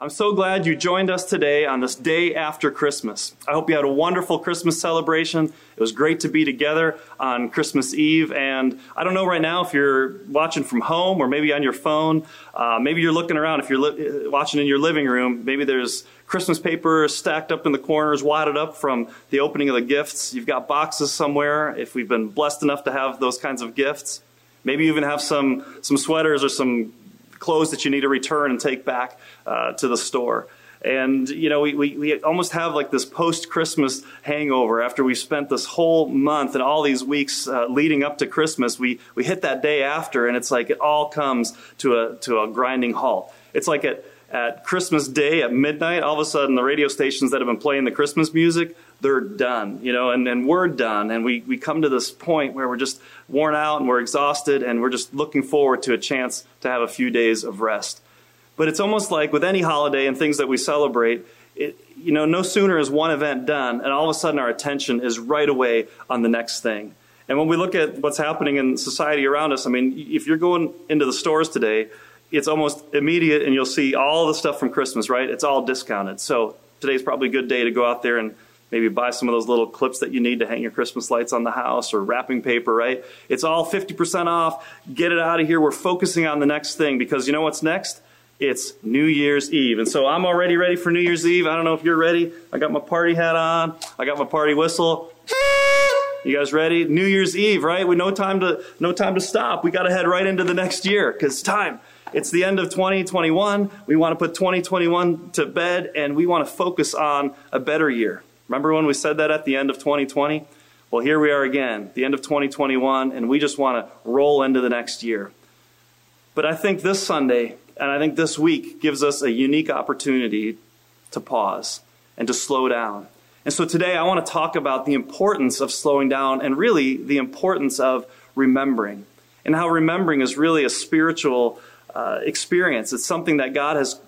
I'm so glad you joined us today on this day after Christmas. I hope you had a wonderful Christmas celebration. It was great to be together on Christmas Eve. And I don't know right now if you're watching from home or maybe on your phone. Uh, maybe you're looking around. If you're li- watching in your living room, maybe there's Christmas paper stacked up in the corners, wadded up from the opening of the gifts. You've got boxes somewhere if we've been blessed enough to have those kinds of gifts. Maybe you even have some, some sweaters or some clothes that you need to return and take back uh, to the store. And, you know, we, we, we almost have like this post Christmas hangover after we spent this whole month and all these weeks uh, leading up to Christmas. We, we hit that day after, and it's like it all comes to a, to a grinding halt. It's like at, at Christmas Day at midnight, all of a sudden the radio stations that have been playing the Christmas music, they're done, you know, and, and we're done. And we, we come to this point where we're just worn out and we're exhausted and we're just looking forward to a chance to have a few days of rest. But it's almost like with any holiday and things that we celebrate, it, you know, no sooner is one event done and all of a sudden our attention is right away on the next thing. And when we look at what's happening in society around us, I mean, if you're going into the stores today, it's almost immediate and you'll see all the stuff from Christmas, right? It's all discounted. So today's probably a good day to go out there and maybe buy some of those little clips that you need to hang your Christmas lights on the house or wrapping paper, right? It's all 50% off. Get it out of here. We're focusing on the next thing because you know what's next? It's New Year's Eve. And so I'm already ready for New Year's Eve. I don't know if you're ready. I got my party hat on. I got my party whistle. You guys ready? New Year's Eve, right? We no time to no time to stop. We got to head right into the next year cuz time it's the end of 2021. We want to put 2021 to bed and we want to focus on a better year. Remember when we said that at the end of 2020? Well, here we are again, the end of 2021, and we just want to roll into the next year. But I think this Sunday and I think this week gives us a unique opportunity to pause and to slow down. And so today I want to talk about the importance of slowing down and really the importance of remembering and how remembering is really a spiritual uh, experience. It's something that God has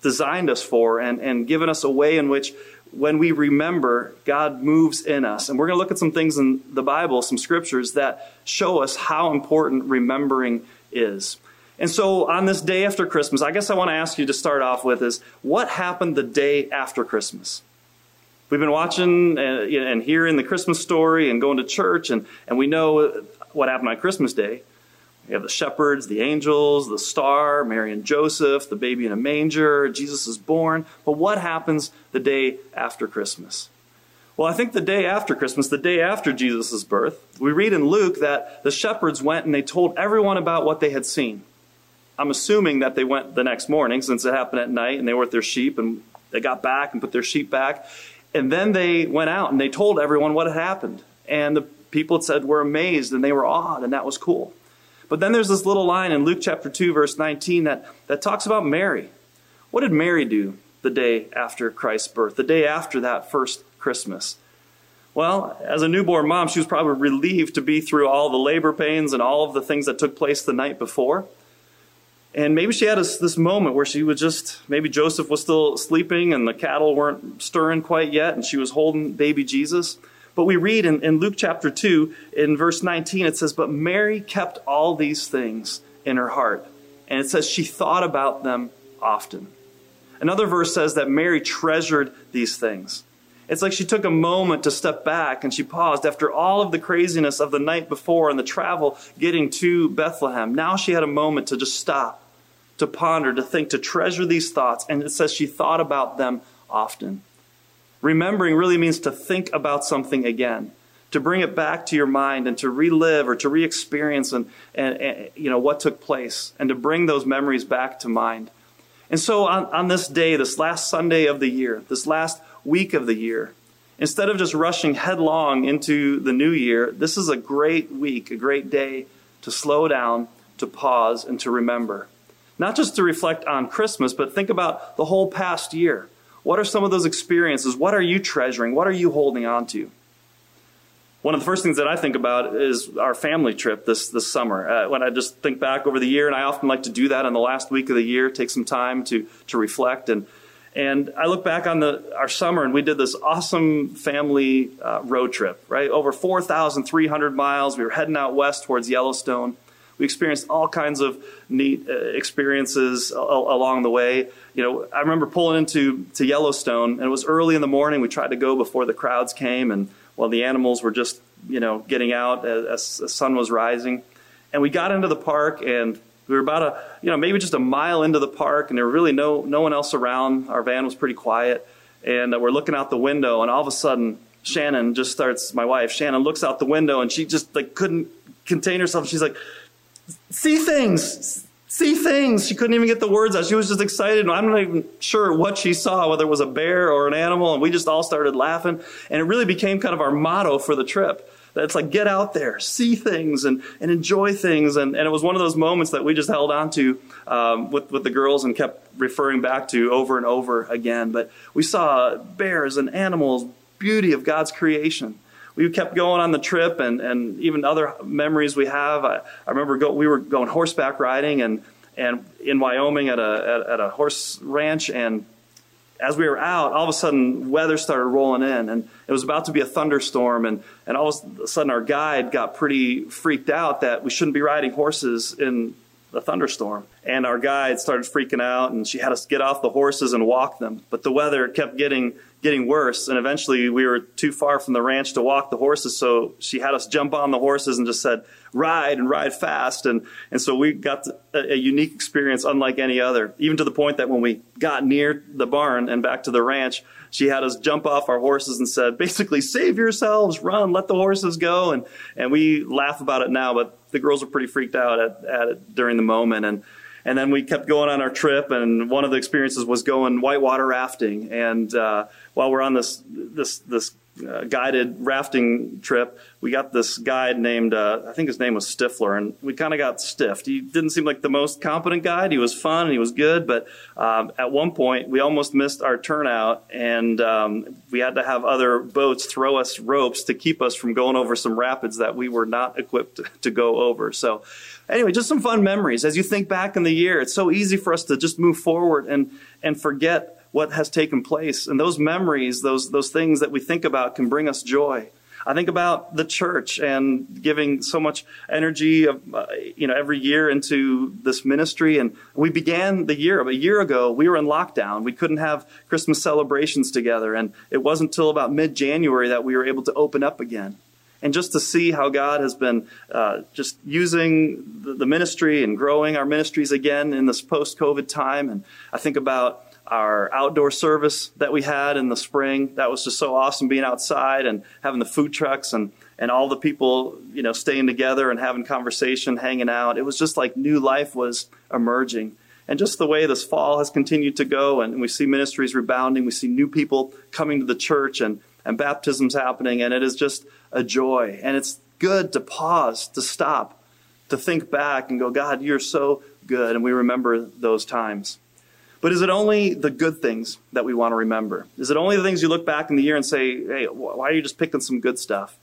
designed us for and, and given us a way in which when we remember, God moves in us. And we're going to look at some things in the Bible, some scriptures that show us how important remembering is. And so on this day after Christmas, I guess I want to ask you to start off with is what happened the day after Christmas? We've been watching uh, and hearing the Christmas story and going to church, and, and we know what happened on Christmas Day. We have the shepherds, the angels, the star, Mary and Joseph, the baby in a manger, Jesus is born. But what happens the day after Christmas? Well, I think the day after Christmas, the day after Jesus' birth, we read in Luke that the shepherds went and they told everyone about what they had seen. I'm assuming that they went the next morning since it happened at night and they were with their sheep and they got back and put their sheep back. And then they went out and they told everyone what had happened. And the people said were amazed and they were awed, and that was cool. But then there's this little line in Luke chapter 2, verse 19, that, that talks about Mary. What did Mary do the day after Christ's birth, the day after that first Christmas? Well, as a newborn mom, she was probably relieved to be through all the labor pains and all of the things that took place the night before. And maybe she had this, this moment where she was just, maybe Joseph was still sleeping and the cattle weren't stirring quite yet, and she was holding baby Jesus. But we read in, in Luke chapter 2, in verse 19, it says, But Mary kept all these things in her heart. And it says she thought about them often. Another verse says that Mary treasured these things. It's like she took a moment to step back and she paused after all of the craziness of the night before and the travel getting to Bethlehem. Now she had a moment to just stop, to ponder, to think, to treasure these thoughts. And it says she thought about them often. Remembering really means to think about something again, to bring it back to your mind and to relive or to re experience and, and, and, you know, what took place and to bring those memories back to mind. And so on, on this day, this last Sunday of the year, this last week of the year, instead of just rushing headlong into the new year, this is a great week, a great day to slow down, to pause, and to remember. Not just to reflect on Christmas, but think about the whole past year. What are some of those experiences? What are you treasuring? What are you holding on to? One of the first things that I think about is our family trip this, this summer. Uh, when I just think back over the year, and I often like to do that in the last week of the year, take some time to, to reflect. And, and I look back on the, our summer, and we did this awesome family uh, road trip, right? Over 4,300 miles. We were heading out west towards Yellowstone. We experienced all kinds of neat uh, experiences along the way. You know, I remember pulling into to Yellowstone, and it was early in the morning. We tried to go before the crowds came, and while the animals were just, you know, getting out as, as the sun was rising. And we got into the park, and we were about a, you know, maybe just a mile into the park, and there were really no no one else around. Our van was pretty quiet, and uh, we're looking out the window, and all of a sudden, Shannon just starts. My wife, Shannon, looks out the window, and she just like couldn't contain herself. She's like, "See things, see things." She couldn't even get the words out. She was just excited. I'm not even sure what she saw, whether it was a bear or an animal, and we just all started laughing. And it really became kind of our motto for the trip. It's like get out there, see things, and, and enjoy things. And, and it was one of those moments that we just held on to um, with, with the girls and kept referring back to over and over again. But we saw bears and animals, beauty of God's creation. We kept going on the trip, and, and even other memories we have. I, I remember go, we were going horseback riding and, and in Wyoming at a, at, at a horse ranch, and as we were out, all of a sudden weather started rolling in, and it was about to be a thunderstorm. And, and all of a sudden, our guide got pretty freaked out that we shouldn't be riding horses in the thunderstorm. And our guide started freaking out, and she had us get off the horses and walk them. But the weather kept getting getting worse, and eventually we were too far from the ranch to walk the horses. So she had us jump on the horses and just said, "Ride and ride fast." And and so we got a, a unique experience, unlike any other. Even to the point that when we got near the barn and back to the ranch, she had us jump off our horses and said, basically, "Save yourselves, run, let the horses go." And and we laugh about it now, but the girls were pretty freaked out at, at it during the moment. And and then we kept going on our trip and one of the experiences was going whitewater rafting. And uh, while we're on this this this uh, guided rafting trip, we got this guide named uh, I think his name was Stifler, and we kind of got stiffed. He didn't seem like the most competent guide. He was fun and he was good, but um, at one point we almost missed our turnout, and um, we had to have other boats throw us ropes to keep us from going over some rapids that we were not equipped to go over. So. Anyway, just some fun memories. As you think back in the year, it's so easy for us to just move forward and, and forget what has taken place. And those memories, those, those things that we think about can bring us joy. I think about the church and giving so much energy, of, uh, you know, every year into this ministry. And we began the year a year ago. We were in lockdown. We couldn't have Christmas celebrations together, and it wasn't until about mid-January that we were able to open up again. And just to see how God has been uh, just using the, the ministry and growing our ministries again in this post-COVID time, and I think about our outdoor service that we had in the spring. That was just so awesome being outside and having the food trucks and, and all the people, you know, staying together and having conversation, hanging out. It was just like new life was emerging. And just the way this fall has continued to go, and we see ministries rebounding, we see new people coming to the church and, and baptisms happening, and it is just a joy. And it's good to pause, to stop, to think back and go, God, you're so good. And we remember those times. But is it only the good things that we want to remember? Is it only the things you look back in the year and say, hey, why are you just picking some good stuff?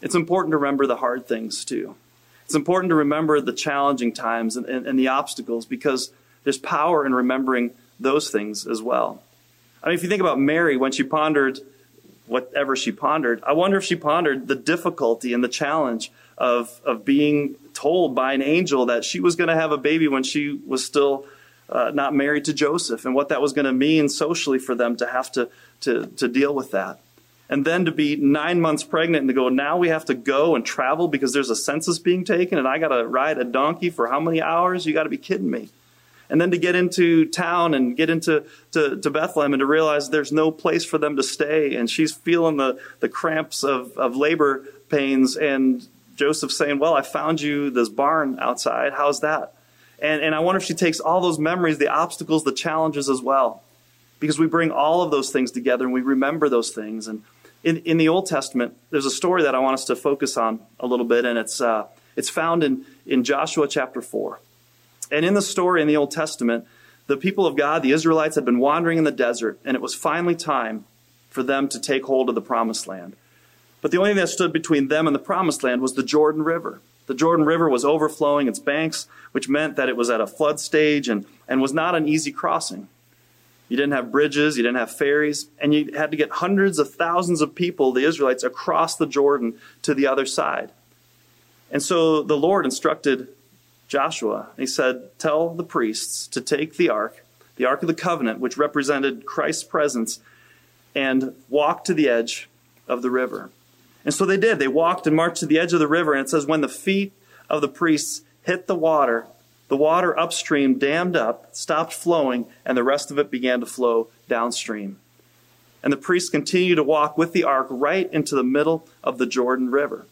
It's important to remember the hard things too. It's important to remember the challenging times and, and, and the obstacles because there's power in remembering those things as well. I mean, if you think about Mary when she pondered whatever she pondered, I wonder if she pondered the difficulty and the challenge of, of being told by an angel that she was going to have a baby when she was still uh, not married to Joseph and what that was going to mean socially for them to have to, to, to deal with that. And then to be nine months pregnant and to go, now we have to go and travel because there's a census being taken and I got to ride a donkey for how many hours? You got to be kidding me. And then to get into town and get into to, to Bethlehem and to realize there's no place for them to stay. And she's feeling the, the cramps of, of labor pains. And Joseph saying, Well, I found you this barn outside. How's that? And, and I wonder if she takes all those memories, the obstacles, the challenges as well. Because we bring all of those things together and we remember those things. And in, in the Old Testament, there's a story that I want us to focus on a little bit, and it's, uh, it's found in, in Joshua chapter 4. And in the story in the Old Testament, the people of God, the Israelites, had been wandering in the desert, and it was finally time for them to take hold of the promised land. But the only thing that stood between them and the promised land was the Jordan River. The Jordan River was overflowing its banks, which meant that it was at a flood stage and, and was not an easy crossing. You didn't have bridges, you didn't have ferries, and you had to get hundreds of thousands of people, the Israelites, across the Jordan to the other side. And so the Lord instructed Joshua. He said, Tell the priests to take the ark, the ark of the covenant, which represented Christ's presence, and walk to the edge of the river. And so they did. They walked and marched to the edge of the river. And it says, when the feet of the priests hit the water, the water upstream dammed up, stopped flowing, and the rest of it began to flow downstream. And the priests continued to walk with the ark right into the middle of the Jordan River.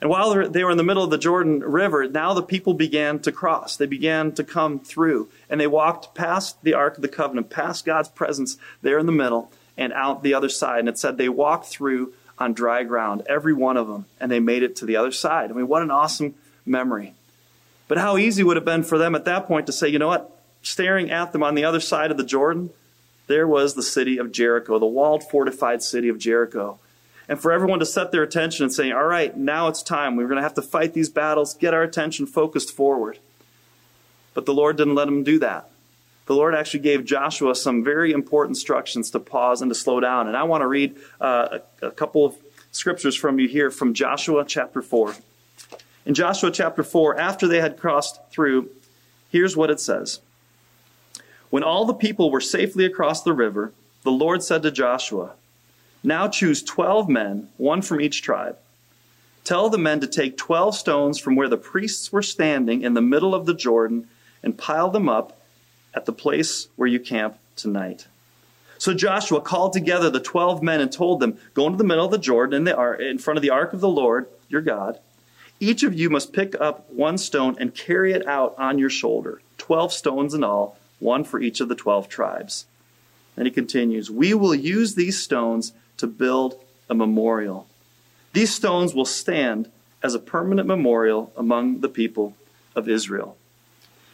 And while they were in the middle of the Jordan River, now the people began to cross. They began to come through. And they walked past the Ark of the Covenant, past God's presence there in the middle, and out the other side. And it said they walked through on dry ground, every one of them, and they made it to the other side. I mean, what an awesome memory. But how easy would it have been for them at that point to say, you know what? Staring at them on the other side of the Jordan, there was the city of Jericho, the walled, fortified city of Jericho. And for everyone to set their attention and say, all right, now it's time. We're going to have to fight these battles, get our attention focused forward. But the Lord didn't let them do that the Lord actually gave Joshua some very important instructions to pause and to slow down. And I want to read uh, a, a couple of scriptures from you here from Joshua chapter 4. In Joshua chapter 4, after they had crossed through, here's what it says When all the people were safely across the river, the Lord said to Joshua, Now choose 12 men, one from each tribe. Tell the men to take 12 stones from where the priests were standing in the middle of the Jordan and pile them up at the place where you camp tonight. So Joshua called together the 12 men and told them, Go into the middle of the Jordan in, the in front of the ark of the Lord, your God. Each of you must pick up one stone and carry it out on your shoulder, 12 stones in all, one for each of the 12 tribes. And he continues, We will use these stones to build a memorial. These stones will stand as a permanent memorial among the people of Israel.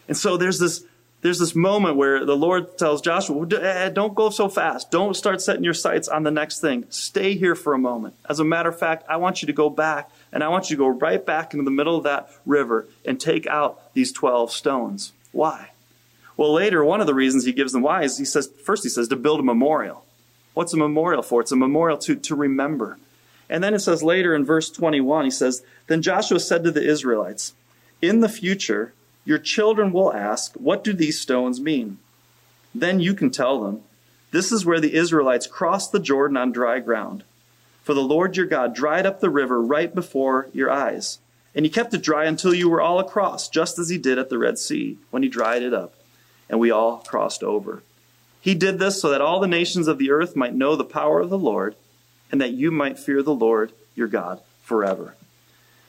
And so there's this there's this moment where the Lord tells Joshua, eh, don't go so fast. Don't start setting your sights on the next thing. Stay here for a moment. As a matter of fact, I want you to go back and I want you to go right back into the middle of that river and take out these 12 stones. Why? Well, later, one of the reasons he gives them why is he says, first he says to build a memorial. What's a memorial for? It's a memorial to, to remember. And then it says later in verse 21, he says, Then Joshua said to the Israelites, In the future, your children will ask, What do these stones mean? Then you can tell them, This is where the Israelites crossed the Jordan on dry ground. For the Lord your God dried up the river right before your eyes. And he kept it dry until you were all across, just as he did at the Red Sea, when he dried it up, and we all crossed over. He did this so that all the nations of the earth might know the power of the Lord, and that you might fear the Lord your God forever.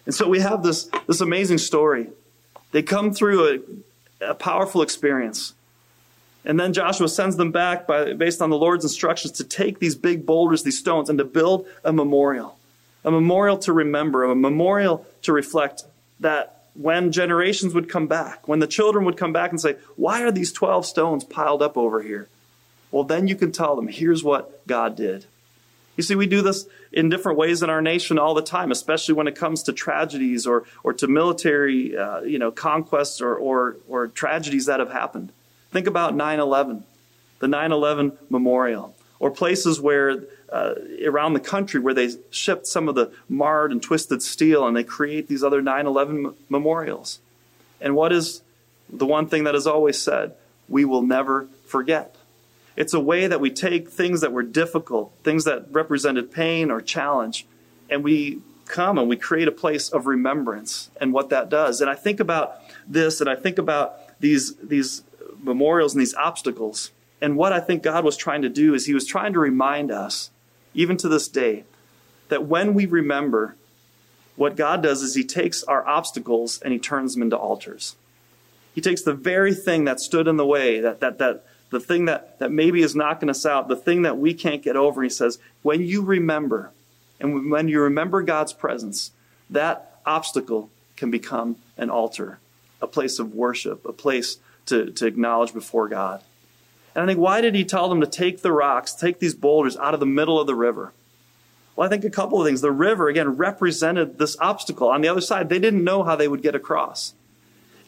And so we have this, this amazing story they come through a, a powerful experience. And then Joshua sends them back by, based on the Lord's instructions to take these big boulders, these stones, and to build a memorial. A memorial to remember, a memorial to reflect that when generations would come back, when the children would come back and say, Why are these 12 stones piled up over here? Well, then you can tell them, Here's what God did. You see, we do this in different ways in our nation all the time, especially when it comes to tragedies or, or to military uh, you know, conquests or, or, or tragedies that have happened. Think about 9 11, the 9 11 memorial, or places where uh, around the country where they shipped some of the marred and twisted steel and they create these other 9 11 memorials. And what is the one thing that is always said? We will never forget. It's a way that we take things that were difficult, things that represented pain or challenge, and we come and we create a place of remembrance and what that does. And I think about this and I think about these, these memorials and these obstacles. And what I think God was trying to do is He was trying to remind us, even to this day, that when we remember, what God does is He takes our obstacles and He turns them into altars. He takes the very thing that stood in the way, that, that, that, the thing that, that maybe is knocking us out, the thing that we can't get over. He says, when you remember, and when you remember God's presence, that obstacle can become an altar, a place of worship, a place to, to acknowledge before God. And I think, why did he tell them to take the rocks, take these boulders out of the middle of the river? Well, I think a couple of things. The river, again, represented this obstacle. On the other side, they didn't know how they would get across.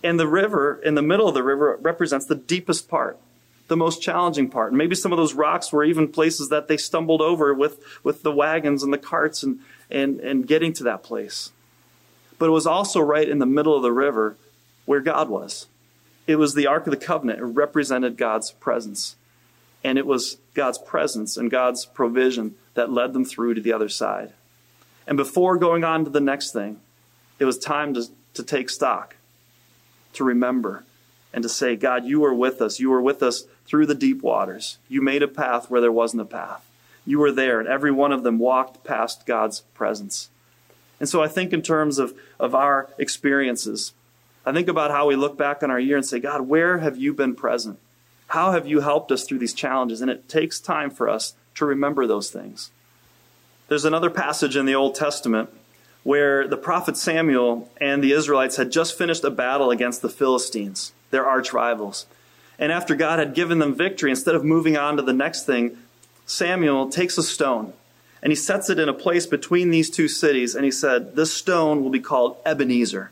And the river, in the middle of the river, represents the deepest part the most challenging part. And maybe some of those rocks were even places that they stumbled over with, with the wagons and the carts and, and, and getting to that place. But it was also right in the middle of the river where God was. It was the Ark of the Covenant. It represented God's presence. And it was God's presence and God's provision that led them through to the other side. And before going on to the next thing, it was time to, to take stock, to remember, and to say, God, you are with us. You were with us through the deep waters. You made a path where there wasn't a path. You were there, and every one of them walked past God's presence. And so I think in terms of, of our experiences, I think about how we look back on our year and say, God, where have you been present? How have you helped us through these challenges? And it takes time for us to remember those things. There's another passage in the Old Testament where the prophet Samuel and the Israelites had just finished a battle against the Philistines, their arch rivals. And after God had given them victory, instead of moving on to the next thing, Samuel takes a stone and he sets it in a place between these two cities, and he said, This stone will be called Ebenezer.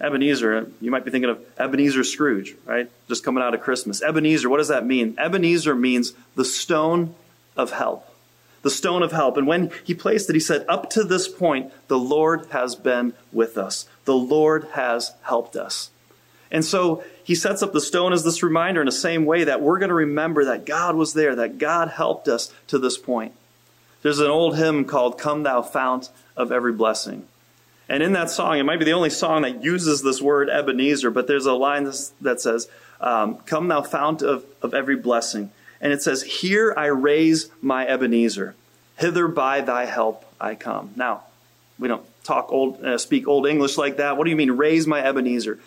Ebenezer, you might be thinking of Ebenezer Scrooge, right? Just coming out of Christmas. Ebenezer, what does that mean? Ebenezer means the stone of help. The stone of help. And when he placed it, he said, Up to this point, the Lord has been with us. The Lord has helped us. And so he sets up the stone as this reminder in the same way that we're going to remember that God was there, that God helped us to this point. There's an old hymn called Come Thou Fount of Every Blessing. And in that song, it might be the only song that uses this word Ebenezer, but there's a line that says, um, Come thou fount of, of every blessing. And it says, Here I raise my Ebenezer, hither by thy help I come. Now, we don't talk old, uh, speak old English like that. What do you mean, raise my Ebenezer?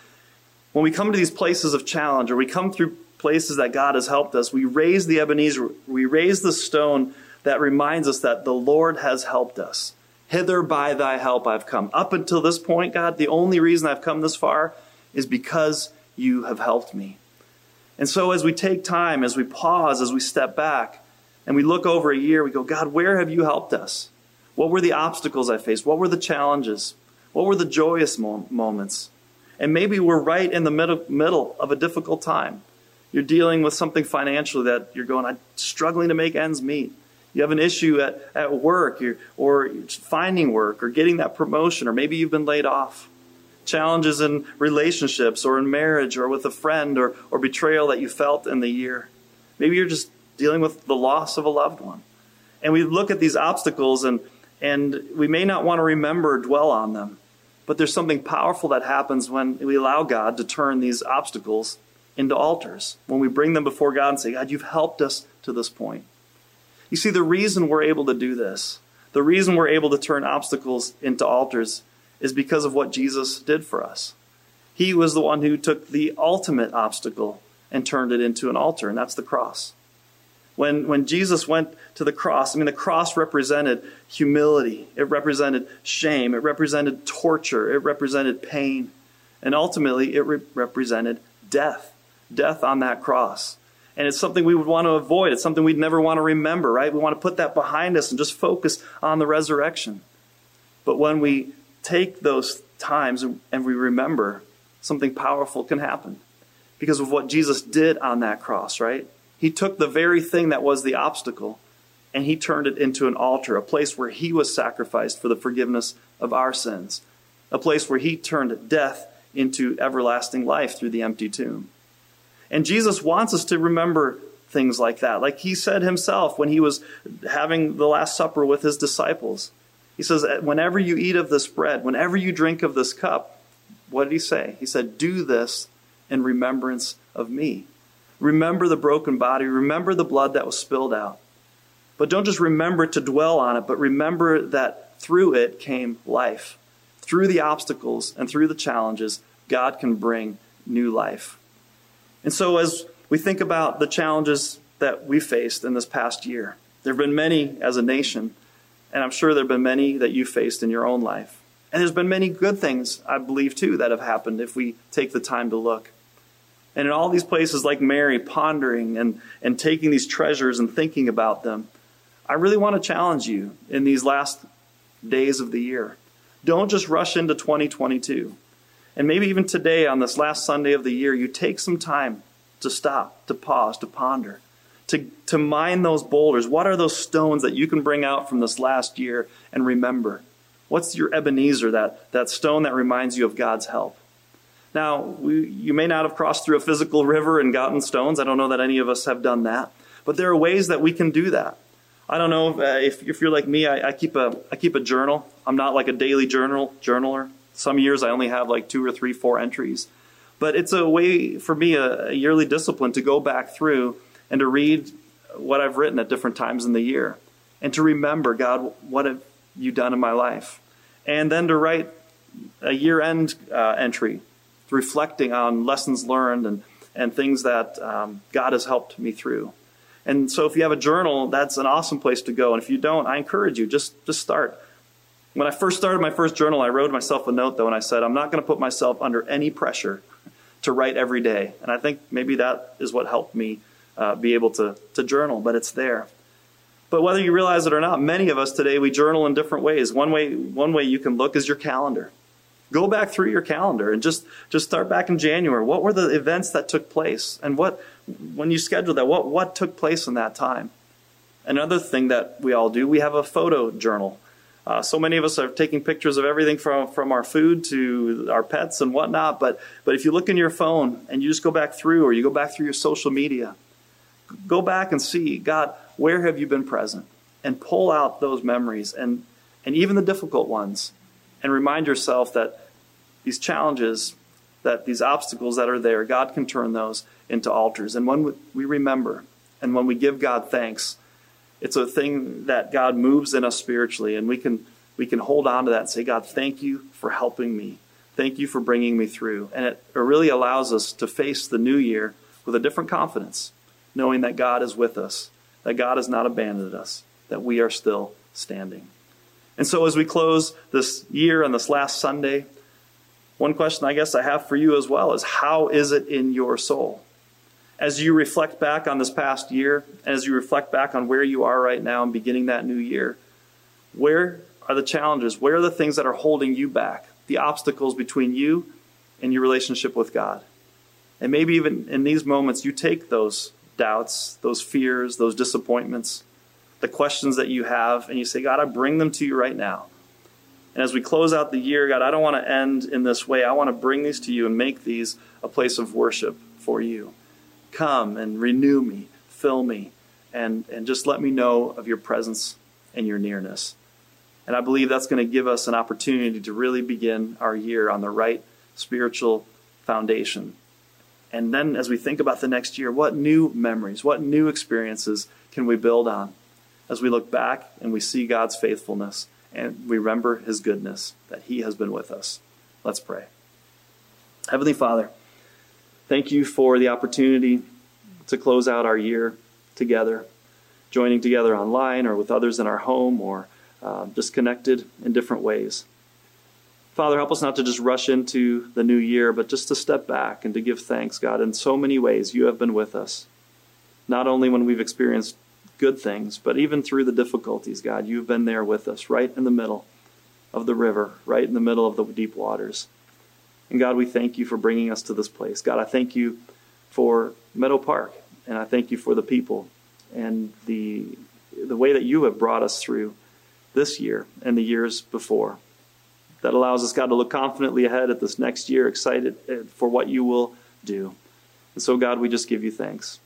When we come to these places of challenge, or we come through places that God has helped us, we raise the Ebenezer, we raise the stone that reminds us that the Lord has helped us. Hither by thy help I've come. Up until this point, God, the only reason I've come this far is because you have helped me. And so as we take time, as we pause, as we step back, and we look over a year, we go, God, where have you helped us? What were the obstacles I faced? What were the challenges? What were the joyous mo- moments? And maybe we're right in the middle, middle of a difficult time. You're dealing with something financially that you're going, I'm struggling to make ends meet. You have an issue at, at work or, finding work or getting that promotion, or maybe you've been laid off. Challenges in relationships or in marriage or with a friend or, or betrayal that you felt in the year. Maybe you're just dealing with the loss of a loved one. And we look at these obstacles and, and we may not want to remember dwell on them. But there's something powerful that happens when we allow God to turn these obstacles into altars. When we bring them before God and say, God, you've helped us to this point. You see, the reason we're able to do this, the reason we're able to turn obstacles into altars, is because of what Jesus did for us. He was the one who took the ultimate obstacle and turned it into an altar, and that's the cross. When, when Jesus went to the cross, I mean, the cross represented humility, it represented shame, it represented torture, it represented pain, and ultimately it re- represented death. Death on that cross. And it's something we would want to avoid. It's something we'd never want to remember, right? We want to put that behind us and just focus on the resurrection. But when we take those times and we remember, something powerful can happen because of what Jesus did on that cross, right? He took the very thing that was the obstacle and he turned it into an altar, a place where he was sacrificed for the forgiveness of our sins, a place where he turned death into everlasting life through the empty tomb. And Jesus wants us to remember things like that. Like he said himself when he was having the Last Supper with his disciples. He says, eh, Whenever you eat of this bread, whenever you drink of this cup, what did he say? He said, Do this in remembrance of me. Remember the broken body, remember the blood that was spilled out. But don't just remember to dwell on it, but remember that through it came life. Through the obstacles and through the challenges, God can bring new life. And so, as we think about the challenges that we faced in this past year, there have been many as a nation, and I'm sure there have been many that you faced in your own life. And there's been many good things, I believe, too, that have happened if we take the time to look. And in all these places, like Mary, pondering and, and taking these treasures and thinking about them, I really want to challenge you in these last days of the year. Don't just rush into 2022. And maybe even today, on this last Sunday of the year, you take some time to stop, to pause, to ponder, to, to mine those boulders. What are those stones that you can bring out from this last year and remember? What's your Ebenezer, that, that stone that reminds you of God's help? Now, we, you may not have crossed through a physical river and gotten stones. I don't know that any of us have done that. But there are ways that we can do that. I don't know if, uh, if, if, you're like me, I, I, keep a, I keep a journal. I'm not like a daily journal journaler. Some years I only have like two or three, four entries. But it's a way for me, a, a yearly discipline to go back through and to read what I've written at different times in the year and to remember, God, what have you done in my life? And then to write a year end uh, entry, reflecting on lessons learned and, and things that um, God has helped me through. And so if you have a journal, that's an awesome place to go. And if you don't, I encourage you, just, just start. When I first started my first journal, I wrote myself a note, though, and I said, I'm not going to put myself under any pressure to write every day. And I think maybe that is what helped me uh, be able to, to journal, but it's there. But whether you realize it or not, many of us today, we journal in different ways. One way, one way you can look is your calendar. Go back through your calendar and just, just start back in January. What were the events that took place? And what, when you schedule that, what, what took place in that time? Another thing that we all do, we have a photo journal. Uh, so many of us are taking pictures of everything from, from our food to our pets and whatnot. But, but if you look in your phone and you just go back through, or you go back through your social media, go back and see, God, where have you been present? And pull out those memories and, and even the difficult ones and remind yourself that these challenges, that these obstacles that are there, God can turn those into altars. And when we remember and when we give God thanks, it's a thing that God moves in us spiritually, and we can we can hold on to that and say, God, thank you for helping me. Thank you for bringing me through. And it, it really allows us to face the new year with a different confidence, knowing that God is with us, that God has not abandoned us, that we are still standing. And so, as we close this year on this last Sunday, one question I guess I have for you as well is how is it in your soul? As you reflect back on this past year, as you reflect back on where you are right now and beginning that new year, where are the challenges? Where are the things that are holding you back? The obstacles between you and your relationship with God. And maybe even in these moments, you take those doubts, those fears, those disappointments, the questions that you have, and you say, God, I bring them to you right now. And as we close out the year, God, I don't want to end in this way. I want to bring these to you and make these a place of worship for you. Come and renew me, fill me, and, and just let me know of your presence and your nearness. And I believe that's going to give us an opportunity to really begin our year on the right spiritual foundation. And then as we think about the next year, what new memories, what new experiences can we build on? As we look back and we see God's faithfulness and we remember his goodness, that he has been with us. Let's pray. Heavenly Father, thank you for the opportunity to close out our year together, joining together online or with others in our home or uh, just connected in different ways. Father, help us not to just rush into the new year, but just to step back and to give thanks, God. In so many ways, you have been with us. Not only when we've experienced good things, but even through the difficulties, God, you've been there with us, right in the middle of the river, right in the middle of the deep waters. And God, we thank you for bringing us to this place. God, I thank you for Meadow Park, and I thank you for the people and the the way that you have brought us through this year and the years before. That allows us, God, to look confidently ahead at this next year, excited uh, for what you will do. And so, God, we just give you thanks.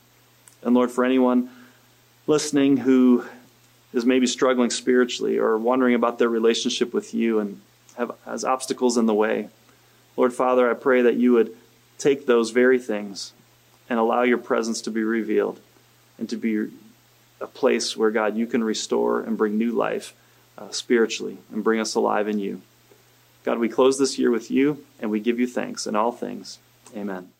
And Lord, for anyone listening who is maybe struggling spiritually or wondering about their relationship with you and have, has obstacles in the way. Lord Father, I pray that you would take those very things and allow your presence to be revealed and to be a place where, God, you can restore and bring new life uh, spiritually and bring us alive in you. God, we close this year with you and we give you thanks in all things. Amen.